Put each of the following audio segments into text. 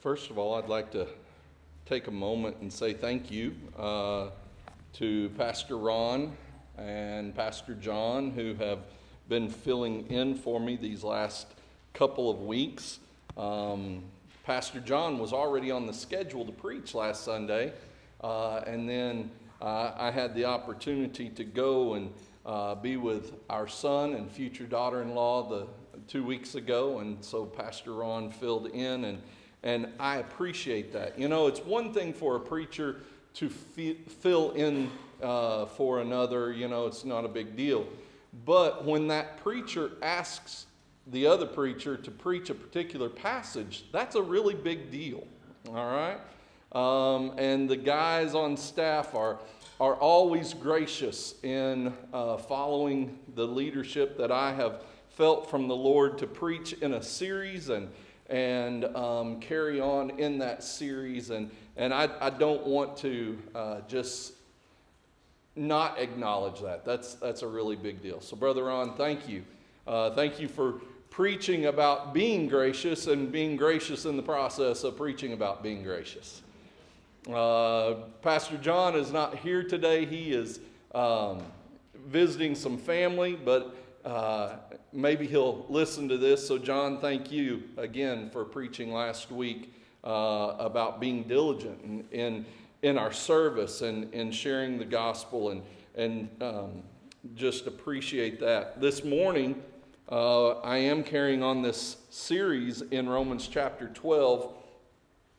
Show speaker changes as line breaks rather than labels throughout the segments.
First of all, I'd like to take a moment and say thank you uh, to Pastor Ron and Pastor John, who have been filling in for me these last couple of weeks. Um, Pastor John was already on the schedule to preach last Sunday, uh, and then uh, I had the opportunity to go and uh, be with our son and future daughter in law the two weeks ago, and so Pastor Ron filled in and and I appreciate that. You know, it's one thing for a preacher to fill in uh, for another, you know, it's not a big deal. But when that preacher asks the other preacher to preach a particular passage, that's a really big deal. All right? Um, and the guys on staff are, are always gracious in uh, following the leadership that I have felt from the Lord to preach in a series and and um, carry on in that series. And, and I, I don't want to uh, just not acknowledge that. That's, that's a really big deal. So, Brother Ron, thank you. Uh, thank you for preaching about being gracious and being gracious in the process of preaching about being gracious. Uh, Pastor John is not here today. He is um, visiting some family, but uh, maybe he'll listen to this. So, John, thank you again for preaching last week uh, about being diligent in, in, in, our service and in sharing the gospel, and, and um, just appreciate that. This morning, uh, I am carrying on this series in Romans chapter 12,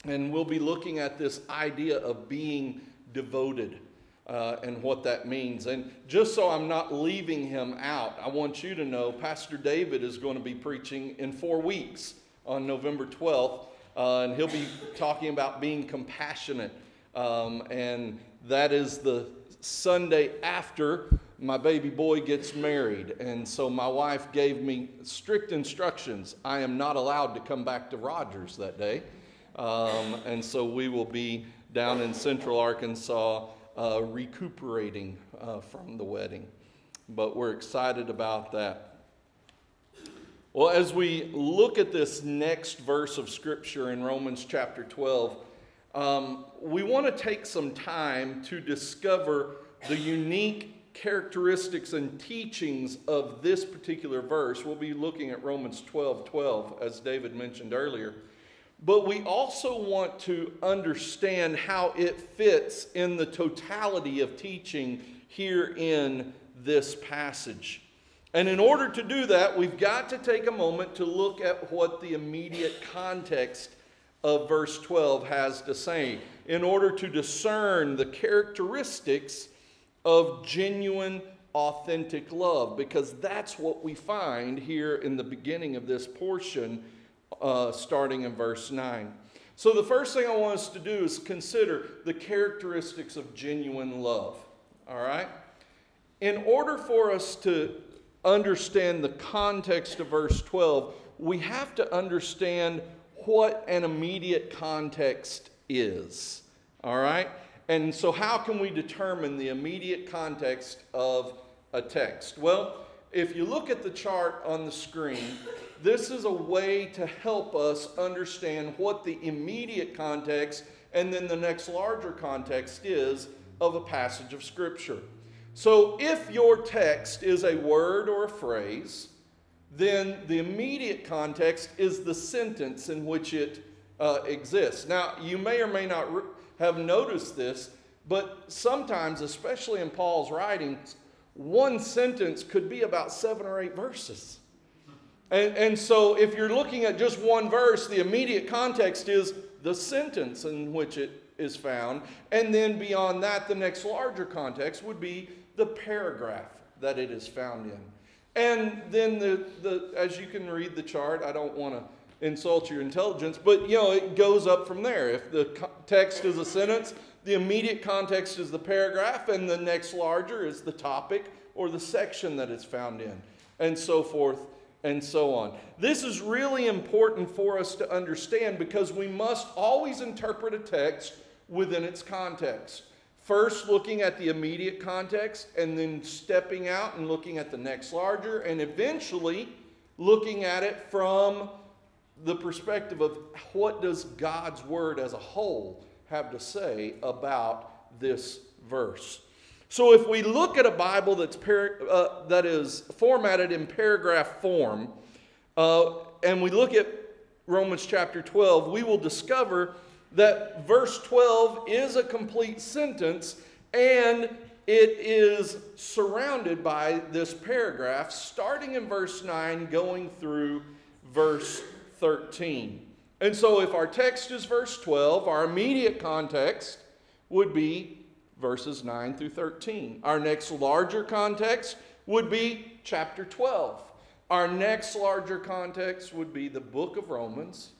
and we'll be looking at this idea of being devoted uh, and what that means. And just so I'm not leaving him out, I want you to know Pastor David is going to be preaching in four weeks on November 12th, uh, and he'll be talking about being compassionate. Um, and that is the Sunday after my baby boy gets married. And so my wife gave me strict instructions. I am not allowed to come back to Rogers that day. Um, and so we will be down in central Arkansas uh, recuperating uh, from the wedding. But we're excited about that. Well, as we look at this next verse of Scripture in Romans chapter 12, um, we want to take some time to discover the unique characteristics and teachings of this particular verse. We'll be looking at Romans 12 12, as David mentioned earlier but we also want to understand how it fits in the totality of teaching here in this passage. And in order to do that, we've got to take a moment to look at what the immediate context of verse 12 has to say in order to discern the characteristics of genuine, authentic love, because that's what we find here in the beginning of this portion uh, starting in verse 9. So, the first thing I want us to do is consider the characteristics of genuine love. All right? In order for us to understand the context of verse 12, we have to understand what an immediate context is. All right? And so, how can we determine the immediate context of a text? Well, if you look at the chart on the screen, this is a way to help us understand what the immediate context and then the next larger context is of a passage of Scripture. So, if your text is a word or a phrase, then the immediate context is the sentence in which it uh, exists. Now, you may or may not re- have noticed this, but sometimes, especially in Paul's writings, one sentence could be about seven or eight verses. And, and so, if you're looking at just one verse, the immediate context is the sentence in which it is found. And then beyond that, the next larger context would be the paragraph that it is found in. And then, the, the, as you can read the chart, I don't want to insult your intelligence, but you know, it goes up from there. If the text is a sentence, the immediate context is the paragraph, and the next larger is the topic or the section that it's found in, and so forth and so on. This is really important for us to understand because we must always interpret a text within its context. First, looking at the immediate context, and then stepping out and looking at the next larger, and eventually looking at it from the perspective of what does God's word as a whole have to say about this verse. So if we look at a Bible that's par- uh, that is formatted in paragraph form, uh, and we look at Romans chapter 12, we will discover that verse 12 is a complete sentence and it is surrounded by this paragraph starting in verse 9 going through verse 13. And so, if our text is verse 12, our immediate context would be verses 9 through 13. Our next larger context would be chapter 12. Our next larger context would be the book of Romans.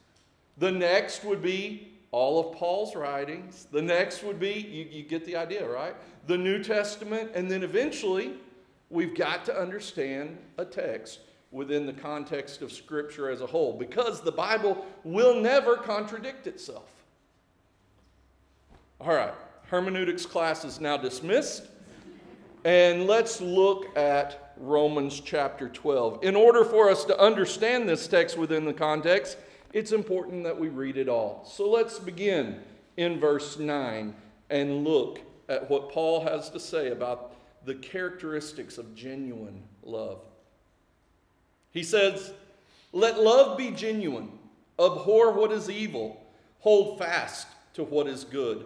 The next would be all of Paul's writings. The next would be, you, you get the idea, right? The New Testament. And then eventually, we've got to understand a text within the context of Scripture as a whole because the Bible will never contradict itself. All right, hermeneutics class is now dismissed. And let's look at Romans chapter 12. In order for us to understand this text within the context, it's important that we read it all. So let's begin in verse 9 and look at what Paul has to say about the characteristics of genuine love. He says, Let love be genuine, abhor what is evil, hold fast to what is good.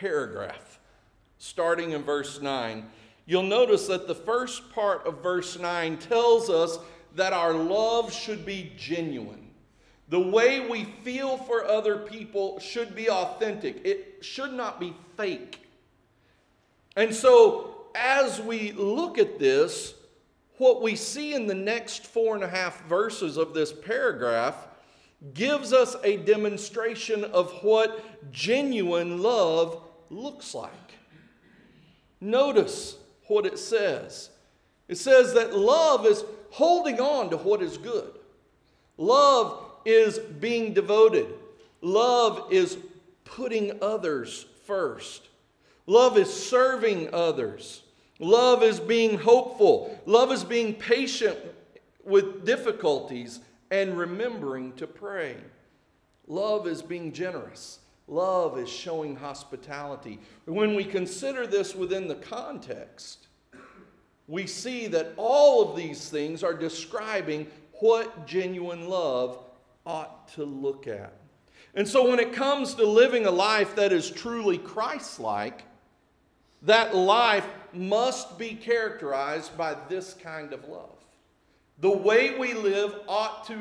paragraph, starting in verse 9, you'll notice that the first part of verse 9 tells us that our love should be genuine. The way we feel for other people should be authentic, it should not be fake. And so, as we look at this, what we see in the next four and a half verses of this paragraph gives us a demonstration of what genuine love looks like. Notice what it says it says that love is holding on to what is good, love is being devoted, love is putting others first, love is serving others. Love is being hopeful. Love is being patient with difficulties and remembering to pray. Love is being generous. Love is showing hospitality. When we consider this within the context, we see that all of these things are describing what genuine love ought to look at. And so when it comes to living a life that is truly Christ like, that life must be characterized by this kind of love. The way we live ought to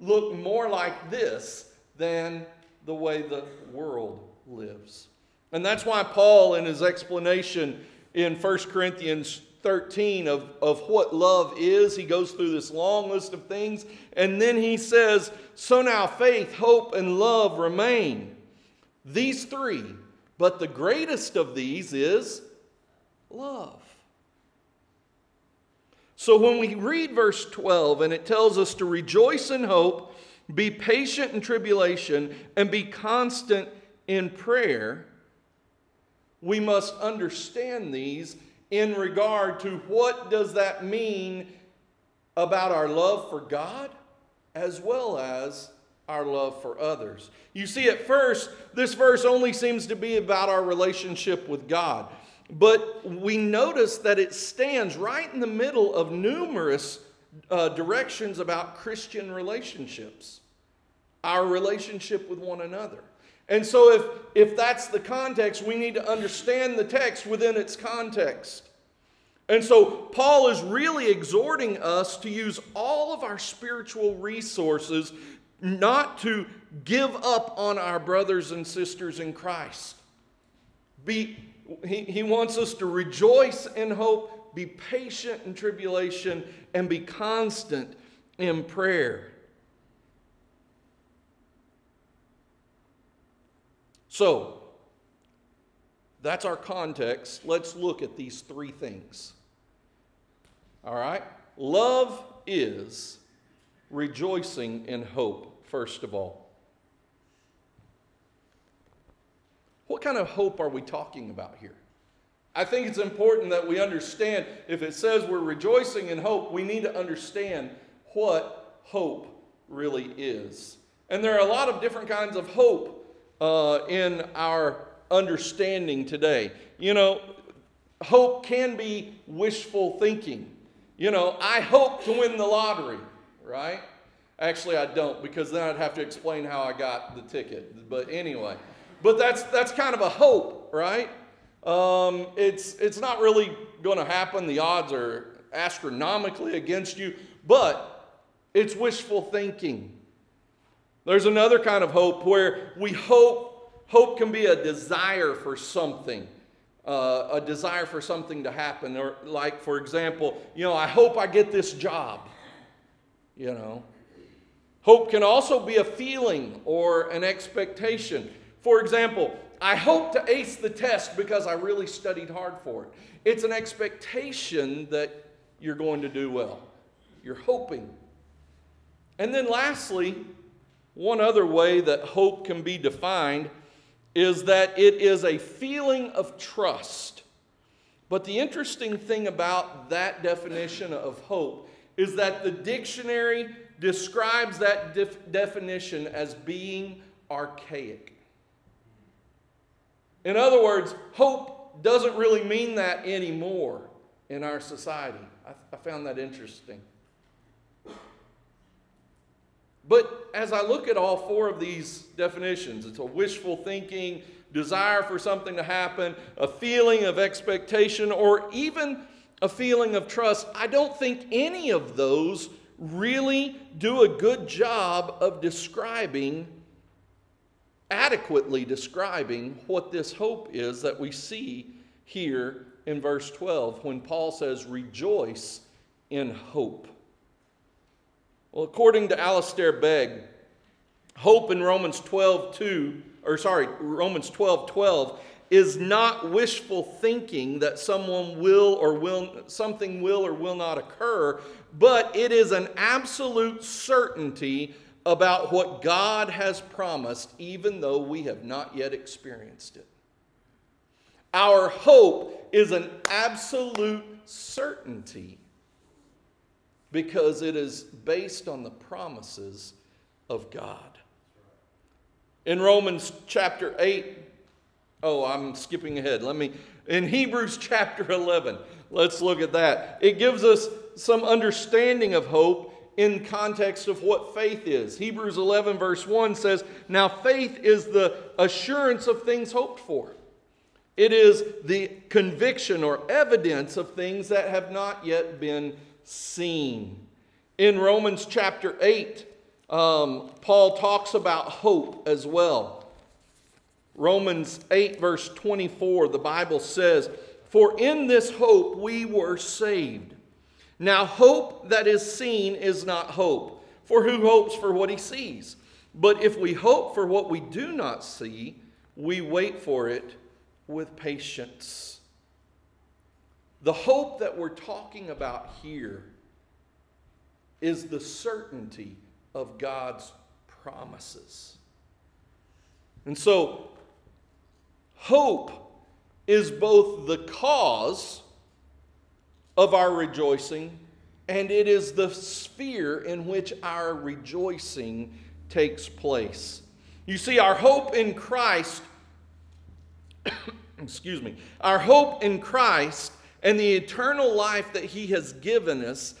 look more like this than the way the world lives. And that's why Paul, in his explanation in 1 Corinthians 13 of, of what love is, he goes through this long list of things. And then he says, So now faith, hope, and love remain. These three, but the greatest of these is love. So when we read verse 12 and it tells us to rejoice in hope, be patient in tribulation, and be constant in prayer, we must understand these in regard to what does that mean about our love for God as well as our love for others. You see, at first, this verse only seems to be about our relationship with God. But we notice that it stands right in the middle of numerous uh, directions about Christian relationships, our relationship with one another. And so, if, if that's the context, we need to understand the text within its context. And so, Paul is really exhorting us to use all of our spiritual resources not to give up on our brothers and sisters in Christ. Be, he, he wants us to rejoice in hope, be patient in tribulation, and be constant in prayer. So, that's our context. Let's look at these three things. All right? Love is rejoicing in hope, first of all. What kind of hope are we talking about here? I think it's important that we understand if it says we're rejoicing in hope, we need to understand what hope really is. And there are a lot of different kinds of hope uh, in our understanding today. You know, hope can be wishful thinking. You know, I hope to win the lottery, right? Actually, I don't because then I'd have to explain how I got the ticket. But anyway, but that's that's kind of a hope, right? Um, it's it's not really going to happen. The odds are astronomically against you, but it's wishful thinking. There's another kind of hope where we hope. Hope can be a desire for something. Uh, a desire for something to happen. Or, like, for example, you know, I hope I get this job. You know, hope can also be a feeling or an expectation. For example, I hope to ace the test because I really studied hard for it. It's an expectation that you're going to do well. You're hoping. And then, lastly, one other way that hope can be defined is that it is a feeling of trust. But the interesting thing about that definition of hope is that the dictionary describes that def- definition as being archaic. In other words, hope doesn't really mean that anymore in our society. I, I found that interesting. But as I look at all four of these definitions, it's a wishful thinking, desire for something to happen, a feeling of expectation, or even a feeling of trust. I don't think any of those really do a good job of describing adequately describing what this hope is that we see here in verse 12 when Paul says, Rejoice in hope. Well, according to Alistair Begg, hope in Romans 12 2, or sorry, Romans 12 12 is not wishful thinking that someone will or will something will or will not occur, but it is an absolute certainty about what God has promised, even though we have not yet experienced it. Our hope is an absolute certainty because it is based on the promises of God. In Romans chapter 8, oh, I'm skipping ahead. Let me, in Hebrews chapter 11, let's look at that. It gives us some understanding of hope in context of what faith is. Hebrews 11, verse 1 says, Now faith is the assurance of things hoped for. It is the conviction or evidence of things that have not yet been seen. In Romans chapter 8, um, Paul talks about hope as well. Romans 8, verse 24, the Bible says, For in this hope we were saved. Now, hope that is seen is not hope, for who hopes for what he sees? But if we hope for what we do not see, we wait for it with patience. The hope that we're talking about here is the certainty of God's promises. And so, hope is both the cause of our rejoicing, and it is the sphere in which our rejoicing takes place. You see, our hope in Christ, excuse me, our hope in Christ and the eternal life that He has given us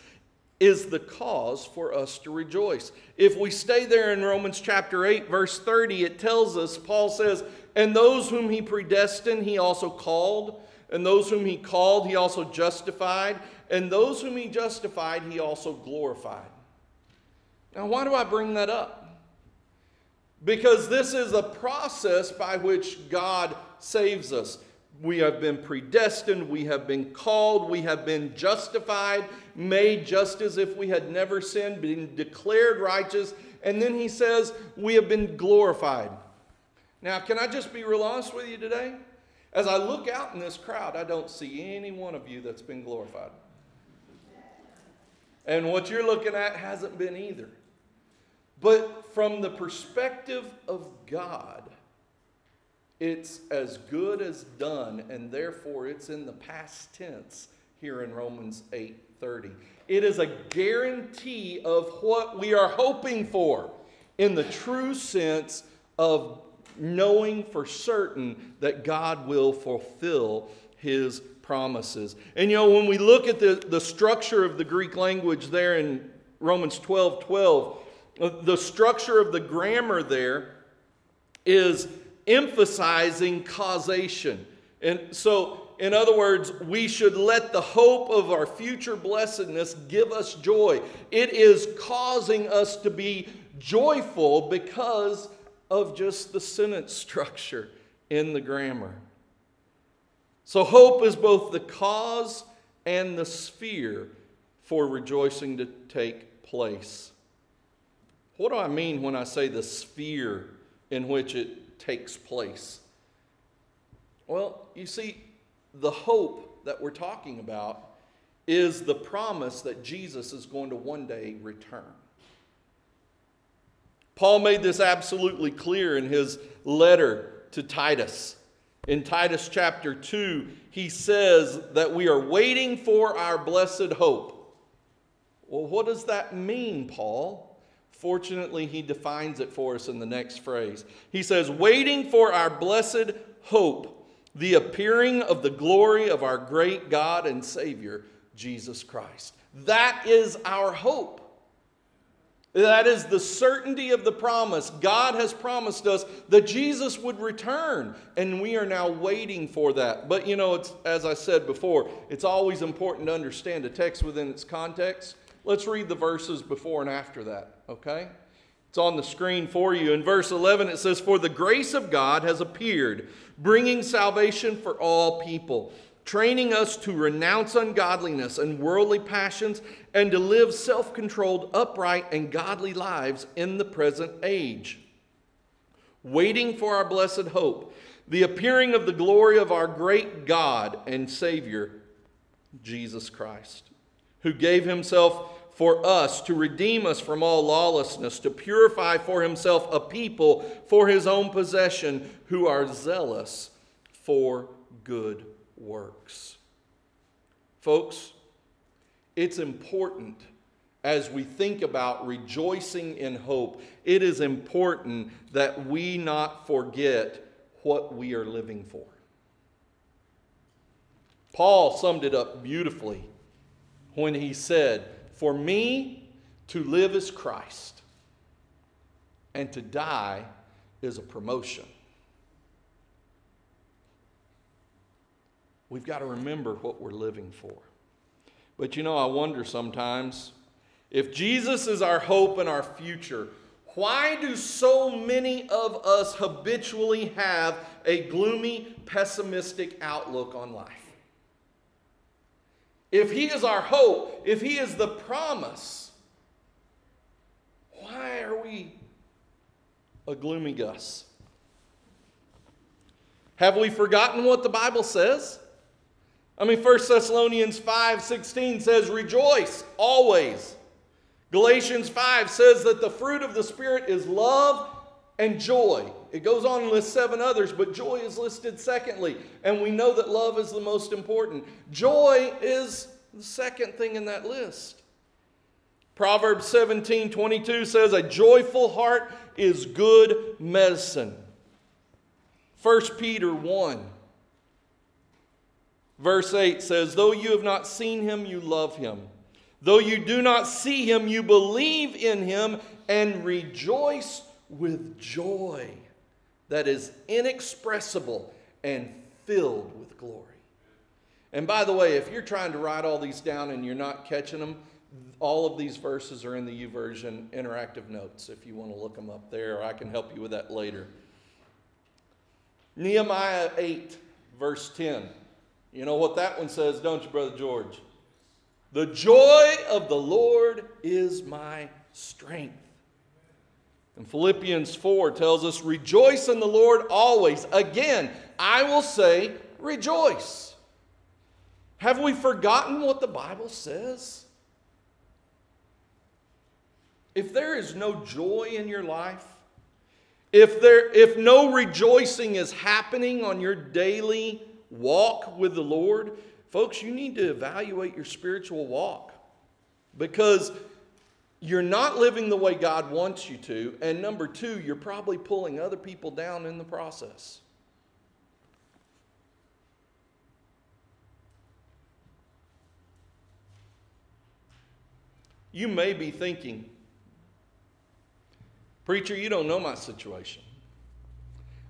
is the cause for us to rejoice. If we stay there in Romans chapter 8, verse 30, it tells us, Paul says, And those whom He predestined, He also called. And those whom he called, he also justified. And those whom he justified, he also glorified. Now, why do I bring that up? Because this is a process by which God saves us. We have been predestined, we have been called, we have been justified, made just as if we had never sinned, been declared righteous. And then he says, We have been glorified. Now, can I just be real honest with you today? As I look out in this crowd, I don't see any one of you that's been glorified. And what you're looking at hasn't been either. But from the perspective of God, it's as good as done, and therefore it's in the past tense here in Romans 8:30. It is a guarantee of what we are hoping for in the true sense of knowing for certain that God will fulfill his promises. And you know, when we look at the, the structure of the Greek language there in Romans 12 12, uh, the structure of the grammar there is emphasizing causation. And so, in other words, we should let the hope of our future blessedness give us joy. It is causing us to be joyful because of just the sentence structure in the grammar. So, hope is both the cause and the sphere for rejoicing to take place. What do I mean when I say the sphere in which it takes place? Well, you see, the hope that we're talking about is the promise that Jesus is going to one day return. Paul made this absolutely clear in his letter to Titus. In Titus chapter 2, he says that we are waiting for our blessed hope. Well, what does that mean, Paul? Fortunately, he defines it for us in the next phrase. He says, Waiting for our blessed hope, the appearing of the glory of our great God and Savior, Jesus Christ. That is our hope. That is the certainty of the promise. God has promised us that Jesus would return, and we are now waiting for that. But you know, it's, as I said before, it's always important to understand a text within its context. Let's read the verses before and after that, okay? It's on the screen for you. In verse 11, it says, For the grace of God has appeared, bringing salvation for all people training us to renounce ungodliness and worldly passions and to live self controlled, upright, and godly lives in the present age, waiting for our blessed hope, the appearing of the glory of our great God and Savior, Jesus Christ, who gave himself for us to redeem us from all lawlessness, to purify for himself a people for his own possession who are zealous for good works. Folks, it's important as we think about rejoicing in hope, it is important that we not forget what we are living for. Paul summed it up beautifully when he said, For me to live is Christ, and to die is a promotion. We've got to remember what we're living for. But you know, I wonder sometimes if Jesus is our hope and our future, why do so many of us habitually have a gloomy, pessimistic outlook on life? If He is our hope, if He is the promise, why are we a gloomy Gus? Have we forgotten what the Bible says? I mean, 1 Thessalonians 5 16 says, Rejoice always. Galatians 5 says that the fruit of the Spirit is love and joy. It goes on and lists seven others, but joy is listed secondly. And we know that love is the most important. Joy is the second thing in that list. Proverbs 17 22 says, A joyful heart is good medicine. 1 Peter 1 Verse 8 says, Though you have not seen him, you love him. Though you do not see him, you believe in him and rejoice with joy that is inexpressible and filled with glory. And by the way, if you're trying to write all these down and you're not catching them, all of these verses are in the YouVersion interactive notes if you want to look them up there, I can help you with that later. Nehemiah 8, verse 10. You know what that one says, don't you, Brother George? The joy of the Lord is my strength. And Philippians 4 tells us, Rejoice in the Lord always. Again, I will say, Rejoice. Have we forgotten what the Bible says? If there is no joy in your life, if, there, if no rejoicing is happening on your daily walk with the Lord, folks, you need to evaluate your spiritual walk because you're not living the way God wants you to. And number two, you're probably pulling other people down in the process. You may be thinking, Preacher, you don't know my situation.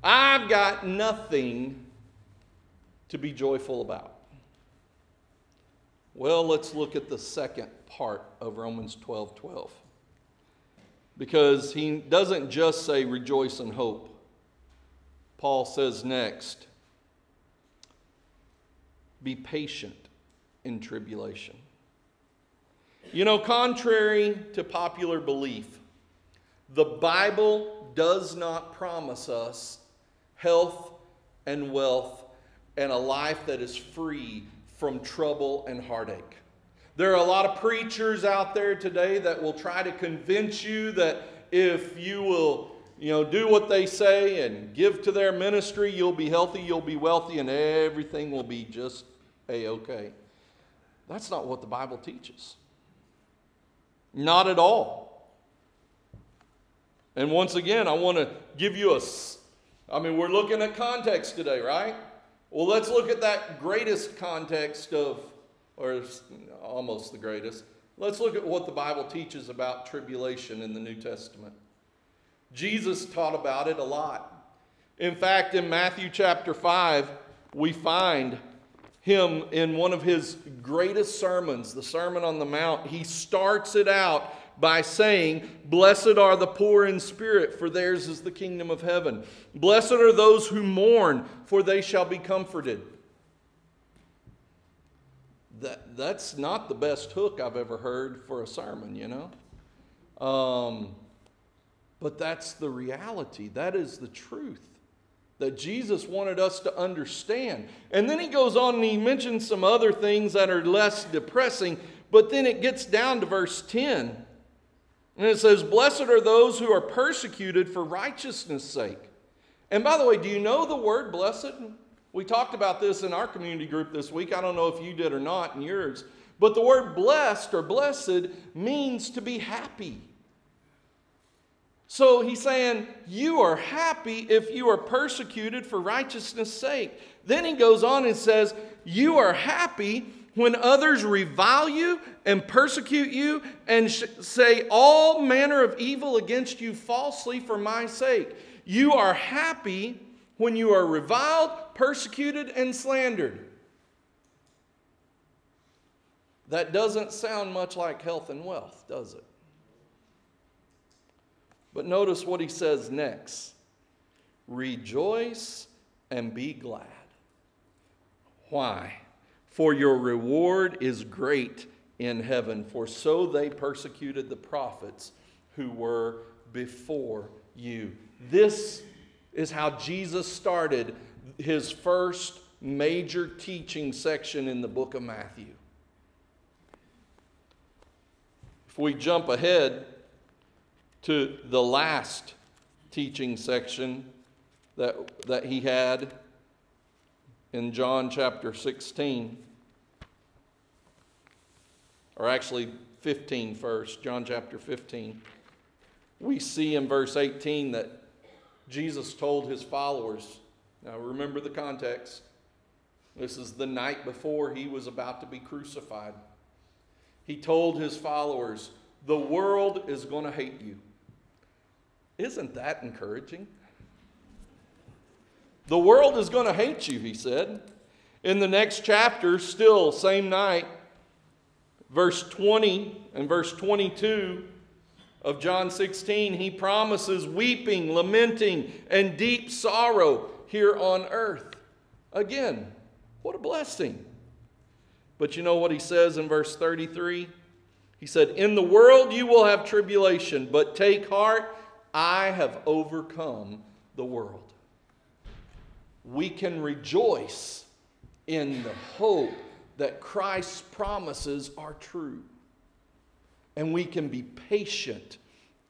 I've got nothing to be joyful about. Well, let's look at the second part of Romans 12 12. Because he doesn't just say rejoice and hope. Paul says next, be patient in tribulation. You know, contrary to popular belief, the Bible does not promise us health and wealth and a life that is free from trouble and heartache. There are a lot of preachers out there today that will try to convince you that if you will, you know, do what they say and give to their ministry, you'll be healthy, you'll be wealthy, and everything will be just a okay. That's not what the Bible teaches. Not at all. And once again, I want to give you a, I mean, we're looking at context today, right? Well, let's look at that greatest context of, or almost the greatest. Let's look at what the Bible teaches about tribulation in the New Testament. Jesus taught about it a lot. In fact, in Matthew chapter 5, we find him in one of his greatest sermons, the Sermon on the Mount. He starts it out by saying, Blessed are the poor in spirit, for theirs is the kingdom of heaven. Blessed are those who mourn, for they shall be comforted. That, that's not the best hook I've ever heard for a sermon, you know? Um, but that's the reality. That is the truth that Jesus wanted us to understand. And then he goes on and he mentions some other things that are less depressing, but then it gets down to verse 10. And it says, Blessed are those who are persecuted for righteousness' sake. And by the way, do you know the word blessed? We talked about this in our community group this week. I don't know if you did or not in yours. But the word blessed or blessed means to be happy. So he's saying, You are happy if you are persecuted for righteousness' sake. Then he goes on and says, You are happy when others revile you and persecute you and sh- say all manner of evil against you falsely for my sake. You are happy when you are reviled, persecuted, and slandered. That doesn't sound much like health and wealth, does it? But notice what he says next Rejoice and be glad. Why? For your reward is great in heaven, for so they persecuted the prophets who were before you. This is how Jesus started his first major teaching section in the book of Matthew. If we jump ahead to the last teaching section that, that he had in John chapter 16, or actually 15 first, John chapter 15, we see in verse 18 that Jesus told his followers, now remember the context. This is the night before he was about to be crucified. He told his followers, The world is going to hate you. Isn't that encouraging? The world is going to hate you, he said. In the next chapter, still, same night, verse 20 and verse 22 of John 16, he promises weeping, lamenting, and deep sorrow here on earth. Again, what a blessing. But you know what he says in verse 33? He said, In the world you will have tribulation, but take heart, I have overcome the world. We can rejoice in the hope that Christ's promises are true. And we can be patient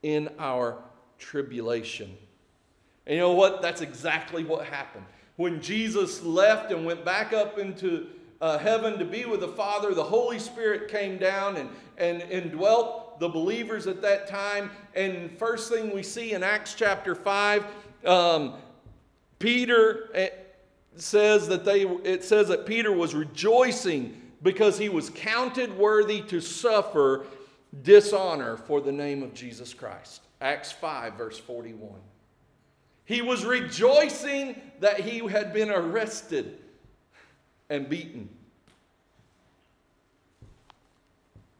in our tribulation. And you know what? That's exactly what happened. When Jesus left and went back up into uh, heaven to be with the Father, the Holy Spirit came down and, and, and dwelt the believers at that time. And first thing we see in Acts chapter 5, um, Peter eh, says that they, it says that Peter was rejoicing because he was counted worthy to suffer dishonor for the name of Jesus Christ. Acts 5, verse 41. He was rejoicing that he had been arrested and beaten.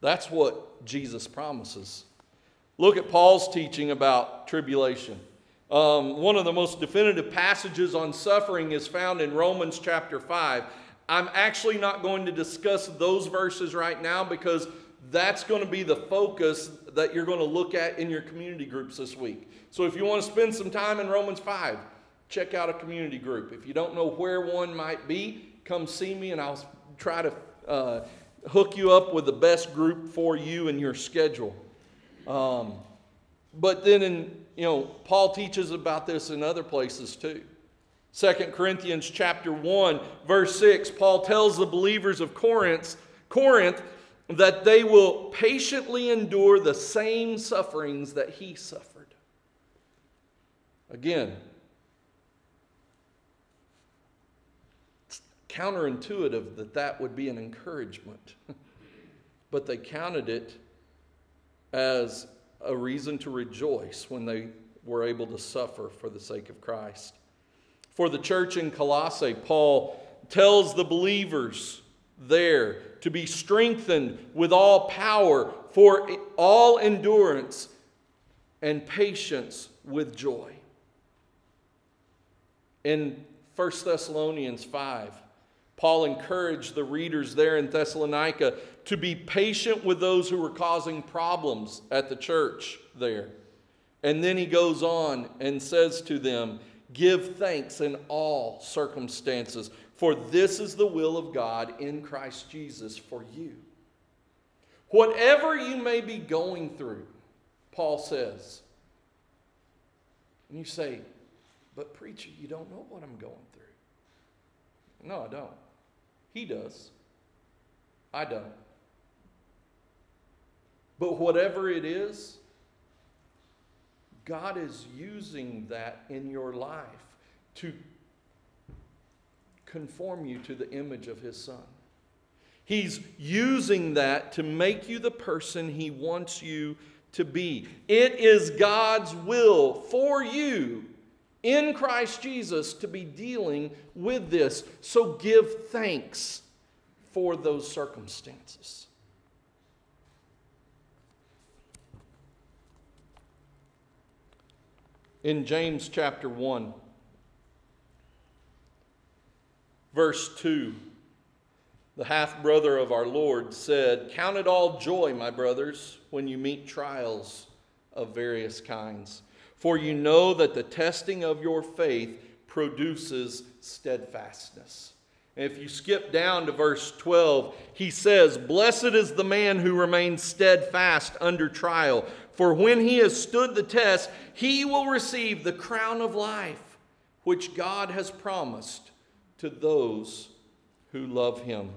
That's what Jesus promises. Look at Paul's teaching about tribulation. Um, one of the most definitive passages on suffering is found in Romans chapter 5. I'm actually not going to discuss those verses right now because that's going to be the focus that you're going to look at in your community groups this week. So if you want to spend some time in Romans 5, check out a community group. If you don't know where one might be, come see me and I'll try to uh, hook you up with the best group for you and your schedule. Um, but then in you know paul teaches about this in other places too 2 corinthians chapter 1 verse 6 paul tells the believers of corinth corinth that they will patiently endure the same sufferings that he suffered again it's counterintuitive that that would be an encouragement. but they counted it as a reason to rejoice when they were able to suffer for the sake of Christ. For the church in Colossae, Paul tells the believers there to be strengthened with all power for all endurance and patience with joy. In 1 Thessalonians 5, Paul encouraged the readers there in Thessalonica to be patient with those who were causing problems at the church there. And then he goes on and says to them, Give thanks in all circumstances, for this is the will of God in Christ Jesus for you. Whatever you may be going through, Paul says, and you say, But preacher, you don't know what I'm going through. No, I don't. He does. I don't. But whatever it is, God is using that in your life to conform you to the image of His Son. He's using that to make you the person He wants you to be. It is God's will for you in Christ Jesus to be dealing with this. So give thanks for those circumstances. In James chapter 1, verse 2, the half brother of our Lord said, Count it all joy, my brothers, when you meet trials of various kinds for you know that the testing of your faith produces steadfastness. And if you skip down to verse 12, he says, Blessed is the man who remains steadfast under trial, for when he has stood the test, he will receive the crown of life, which God has promised to those who love him.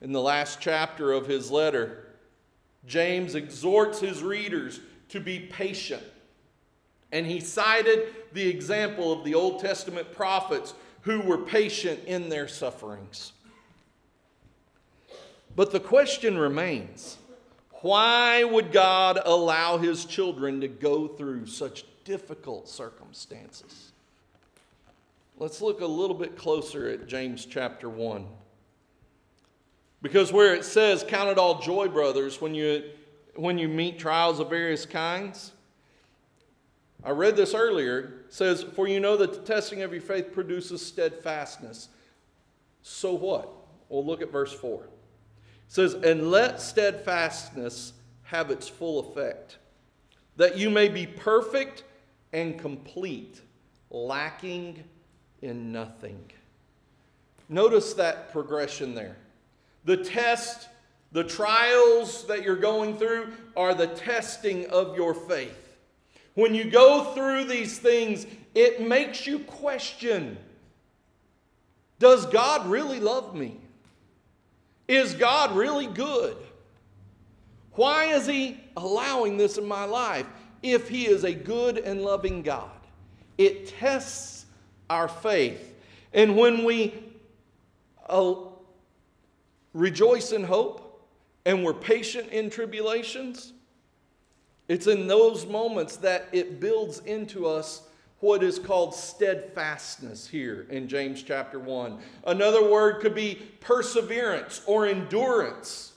In the last chapter of his letter, James exhorts his readers to be patient. And he cited the example of the Old Testament prophets who were patient in their sufferings. But the question remains why would God allow his children to go through such difficult circumstances? Let's look a little bit closer at James chapter 1. Because where it says, Count it all joy, brothers, when you when you meet trials of various kinds. I read this earlier. says, For you know that the testing of your faith produces steadfastness. So what? Well, look at verse 4. It says, And let steadfastness have its full effect, that you may be perfect and complete, lacking in nothing. Notice that progression there. The test, the trials that you're going through are the testing of your faith. When you go through these things, it makes you question Does God really love me? Is God really good? Why is He allowing this in my life if He is a good and loving God? It tests our faith. And when we uh, rejoice in hope and we're patient in tribulations, it's in those moments that it builds into us what is called steadfastness here in James chapter 1. Another word could be perseverance or endurance.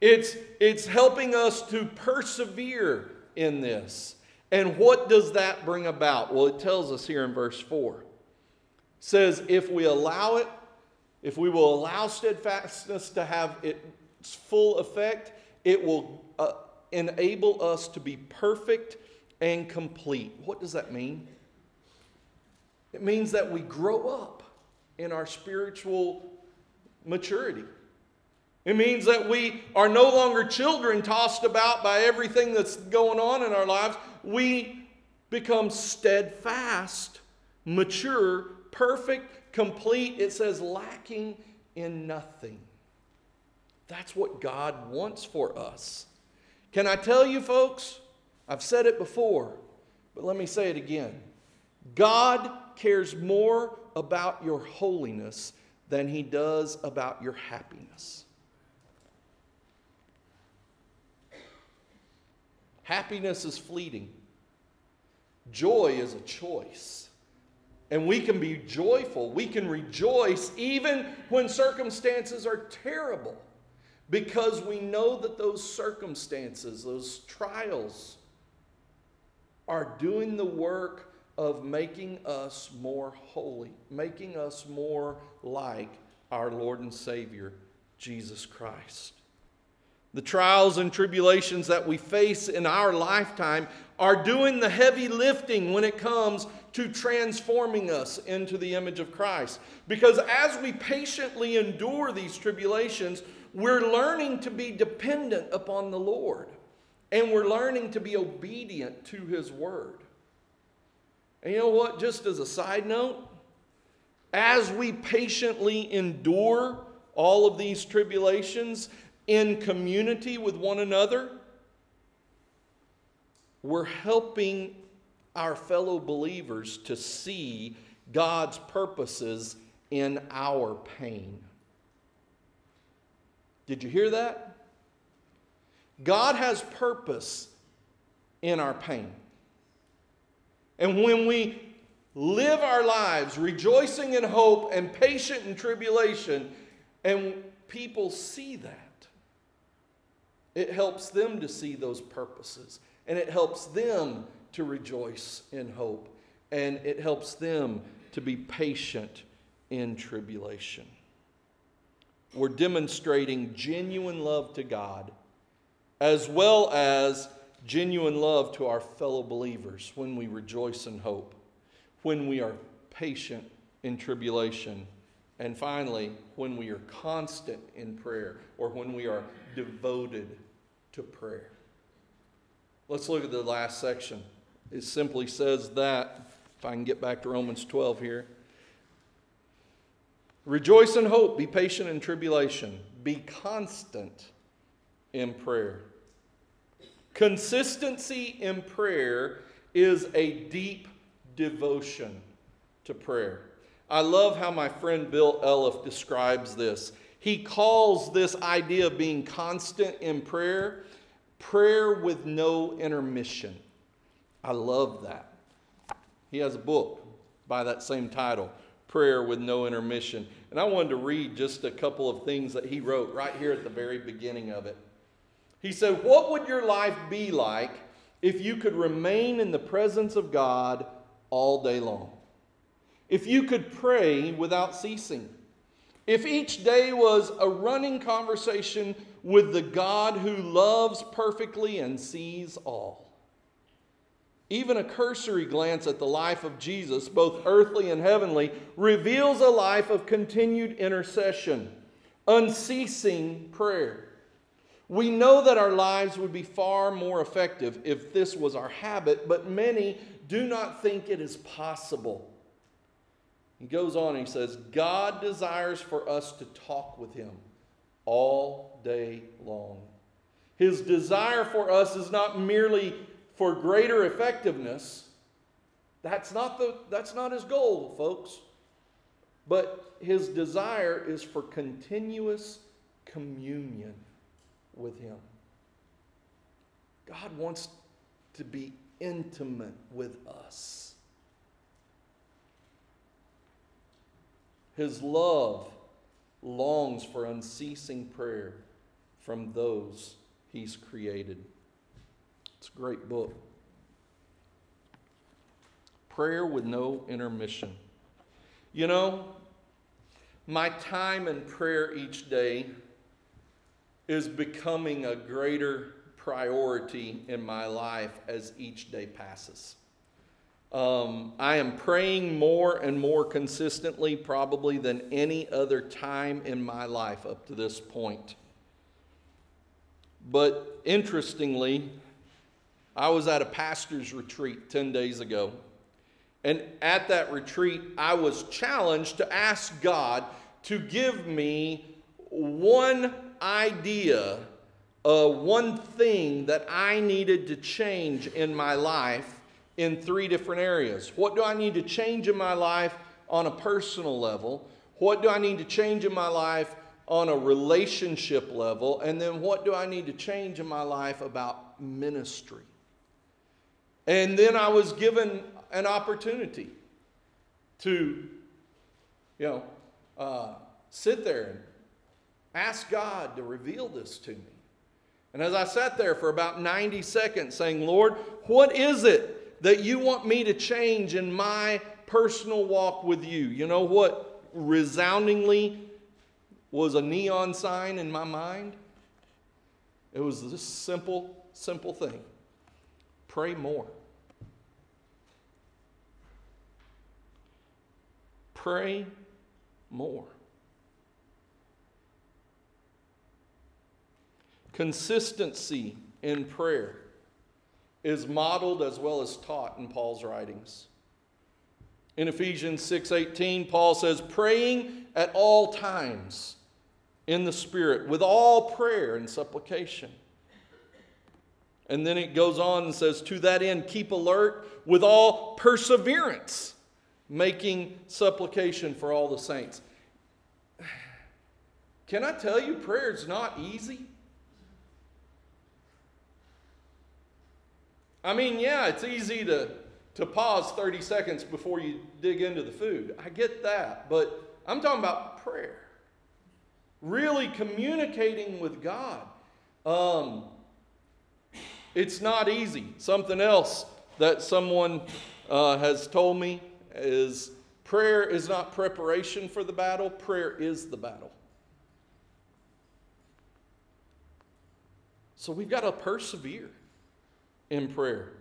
It's, it's helping us to persevere in this. And what does that bring about? Well, it tells us here in verse 4. Says, if we allow it, if we will allow steadfastness to have its full effect, it will uh, enable us to be perfect and complete. What does that mean? It means that we grow up in our spiritual maturity. It means that we are no longer children tossed about by everything that's going on in our lives. We become steadfast, mature, perfect, complete. It says lacking in nothing. That's what God wants for us. Can I tell you, folks? I've said it before, but let me say it again. God cares more about your holiness than he does about your happiness. Happiness is fleeting. Joy is a choice. And we can be joyful. We can rejoice even when circumstances are terrible because we know that those circumstances, those trials, are doing the work of making us more holy, making us more like our Lord and Savior, Jesus Christ. The trials and tribulations that we face in our lifetime are doing the heavy lifting when it comes to transforming us into the image of Christ. Because as we patiently endure these tribulations, we're learning to be dependent upon the Lord. And we're learning to be obedient to His Word. And you know what? Just as a side note, as we patiently endure all of these tribulations, in community with one another, we're helping our fellow believers to see God's purposes in our pain. Did you hear that? God has purpose in our pain. And when we live our lives rejoicing in hope and patient in tribulation, and people see that, it helps them to see those purposes, and it helps them to rejoice in hope, and it helps them to be patient in tribulation. We're demonstrating genuine love to God as well as genuine love to our fellow believers when we rejoice in hope, when we are patient in tribulation, and finally, when we are constant in prayer or when we are devoted to prayer. Let's look at the last section. It simply says that, if I can get back to Romans 12 here. Rejoice in hope, be patient in tribulation, be constant in prayer. Consistency in prayer is a deep devotion to prayer. I love how my friend Bill Elliff describes this. He calls this idea of being constant in prayer prayer with no intermission. I love that. He has a book by that same title, Prayer with No Intermission. And I wanted to read just a couple of things that he wrote right here at the very beginning of it. He said, What would your life be like if you could remain in the presence of God all day long? If you could pray without ceasing? If each day was a running conversation with the God who loves perfectly and sees all? Even a cursory glance at the life of Jesus, both earthly and heavenly, reveals a life of continued intercession, unceasing prayer. We know that our lives would be far more effective if this was our habit, but many do not think it is possible. He goes on and he says, God desires for us to talk with him all day long. His desire for us is not merely for greater effectiveness. That's not, the, that's not his goal, folks. But his desire is for continuous communion with him. God wants to be intimate with us. His love longs for unceasing prayer from those he's created. It's a great book. Prayer with no intermission. You know, my time in prayer each day is becoming a greater priority in my life as each day passes. Um, I am praying more and more consistently, probably than any other time in my life up to this point. But interestingly, I was at a pastor's retreat 10 days ago. And at that retreat, I was challenged to ask God to give me one idea, uh, one thing that I needed to change in my life in three different areas. What do I need to change in my life on a personal level? What do I need to change in my life on a relationship level? And then what do I need to change in my life about ministry? And then I was given an opportunity to, you know, uh, sit there and ask God to reveal this to me. And as I sat there for about 90 seconds saying, Lord, what is it that you want me to change in my personal walk with you? You know what resoundingly was a neon sign in my mind? It was this simple, simple thing pray more. Pray more. Consistency in prayer is modeled as well as taught in Paul's writings. In Ephesians 6:18, Paul says, "Praying at all times in the Spirit, with all prayer and supplication." And then it goes on and says, To that end, keep alert with all perseverance, making supplication for all the saints. Can I tell you, prayer is not easy? I mean, yeah, it's easy to, to pause 30 seconds before you dig into the food. I get that. But I'm talking about prayer. Really communicating with God. Um, it's not easy. Something else that someone uh, has told me is prayer is not preparation for the battle, prayer is the battle. So we've got to persevere in prayer.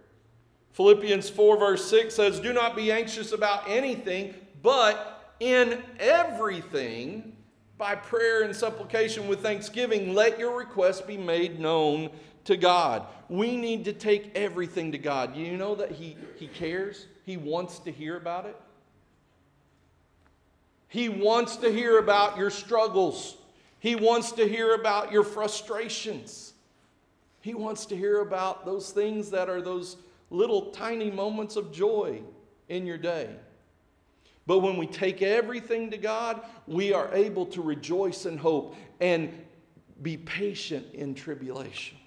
Philippians 4, verse 6 says, Do not be anxious about anything, but in everything, by prayer and supplication with thanksgiving, let your requests be made known to God. We need to take everything to God. You know that He, he cares? He wants to hear about it. He wants to hear about your struggles. He wants to hear about your frustrations. He wants to hear about those things that are those little tiny moments of joy in your day. But when we take everything to God, we are able to rejoice in hope and be patient in tribulation.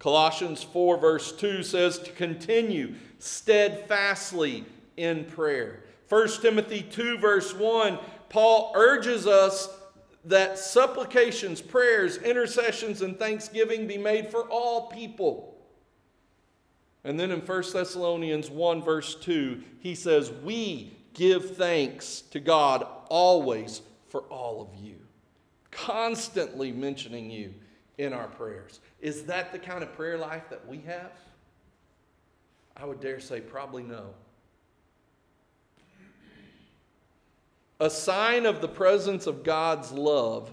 Colossians 4, verse 2 says to continue steadfastly in prayer. 1 Timothy 2, verse 1, Paul urges us that supplications, prayers, intercessions, and thanksgiving be made for all people. And then in 1 Thessalonians 1, verse 2, he says, We give thanks to God always for all of you, constantly mentioning you in our prayers. Is that the kind of prayer life that we have? I would dare say probably no. A sign of the presence of God's love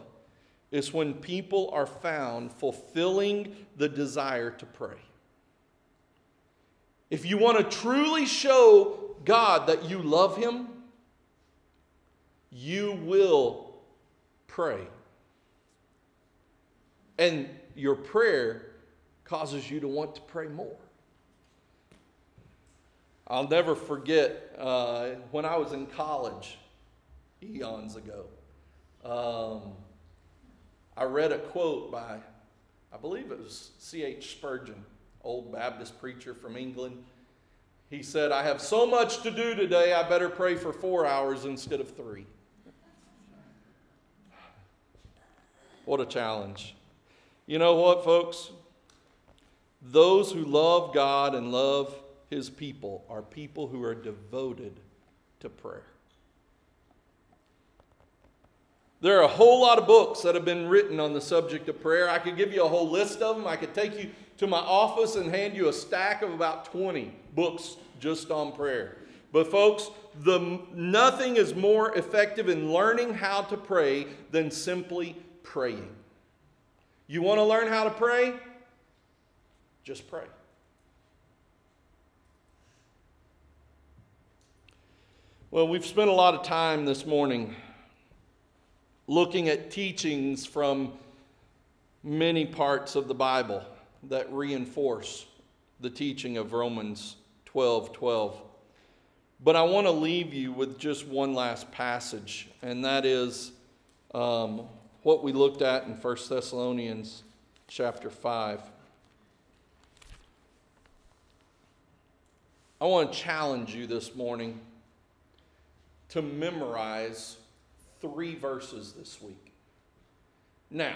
is when people are found fulfilling the desire to pray. If you want to truly show God that you love Him, you will pray. And your prayer causes you to want to pray more. I'll never forget uh, when I was in college eons ago. Um, I read a quote by, I believe it was C.H. Spurgeon, old Baptist preacher from England. He said, I have so much to do today, I better pray for four hours instead of three. What a challenge. You know what, folks? Those who love God and love his people are people who are devoted to prayer. There are a whole lot of books that have been written on the subject of prayer. I could give you a whole list of them. I could take you to my office and hand you a stack of about 20 books just on prayer. But folks, the, nothing is more effective in learning how to pray than simply praying. You want to learn how to pray? Just pray. Well, we've spent a lot of time this morning looking at teachings from many parts of the Bible that reinforce the teaching of Romans 12 12. But I want to leave you with just one last passage, and that is um, what we looked at in 1 Thessalonians chapter 5. I want to challenge you this morning to memorize three verses this week. Now,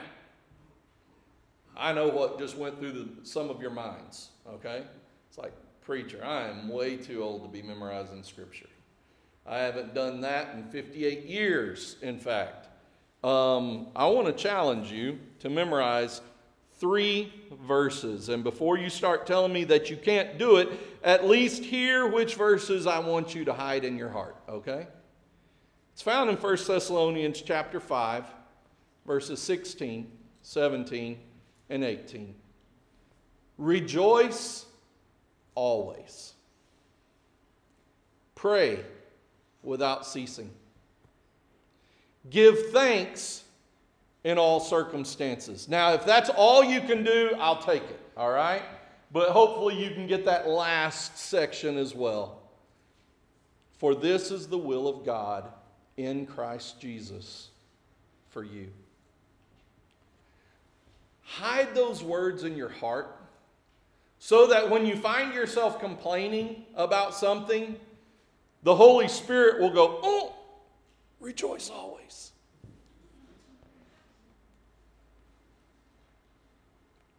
I know what just went through the, some of your minds, okay? It's like, preacher, I am way too old to be memorizing scripture. I haven't done that in 58 years, in fact. Um, I want to challenge you to memorize three verses. And before you start telling me that you can't do it, at least hear which verses I want you to hide in your heart, okay? It's found in 1 Thessalonians chapter 5, verses 16, 17, and 18. Rejoice always. Pray without ceasing. Give thanks in all circumstances. Now, if that's all you can do, I'll take it, all right? But hopefully you can get that last section as well. For this is the will of God in Christ Jesus for you. Hide those words in your heart so that when you find yourself complaining about something, the Holy Spirit will go, Oh, rejoice always.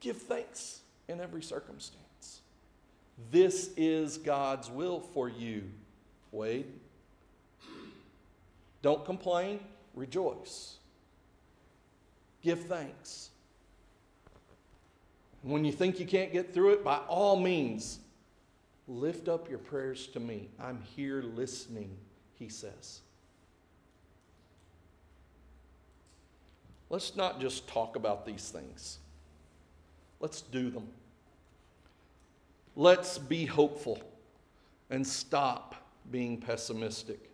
Give thanks in every circumstance. This is God's will for you, Wade. Don't complain, rejoice. Give thanks. When you think you can't get through it, by all means, lift up your prayers to me. I'm here listening, he says. Let's not just talk about these things, let's do them. Let's be hopeful and stop being pessimistic.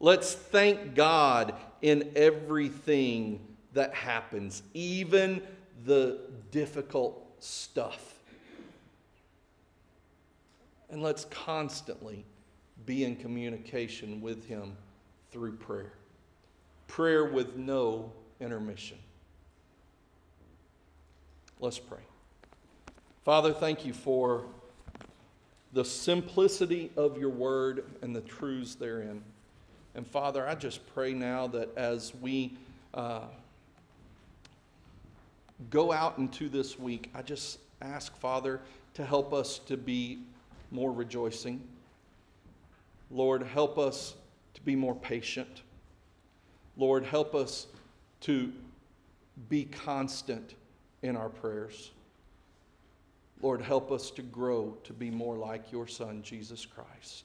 Let's thank God in everything that happens, even the difficult stuff. And let's constantly be in communication with Him through prayer. Prayer with no intermission. Let's pray. Father, thank you for the simplicity of your word and the truths therein. And Father, I just pray now that as we uh, go out into this week, I just ask, Father, to help us to be more rejoicing. Lord, help us to be more patient. Lord, help us to be constant in our prayers. Lord, help us to grow to be more like your Son, Jesus Christ.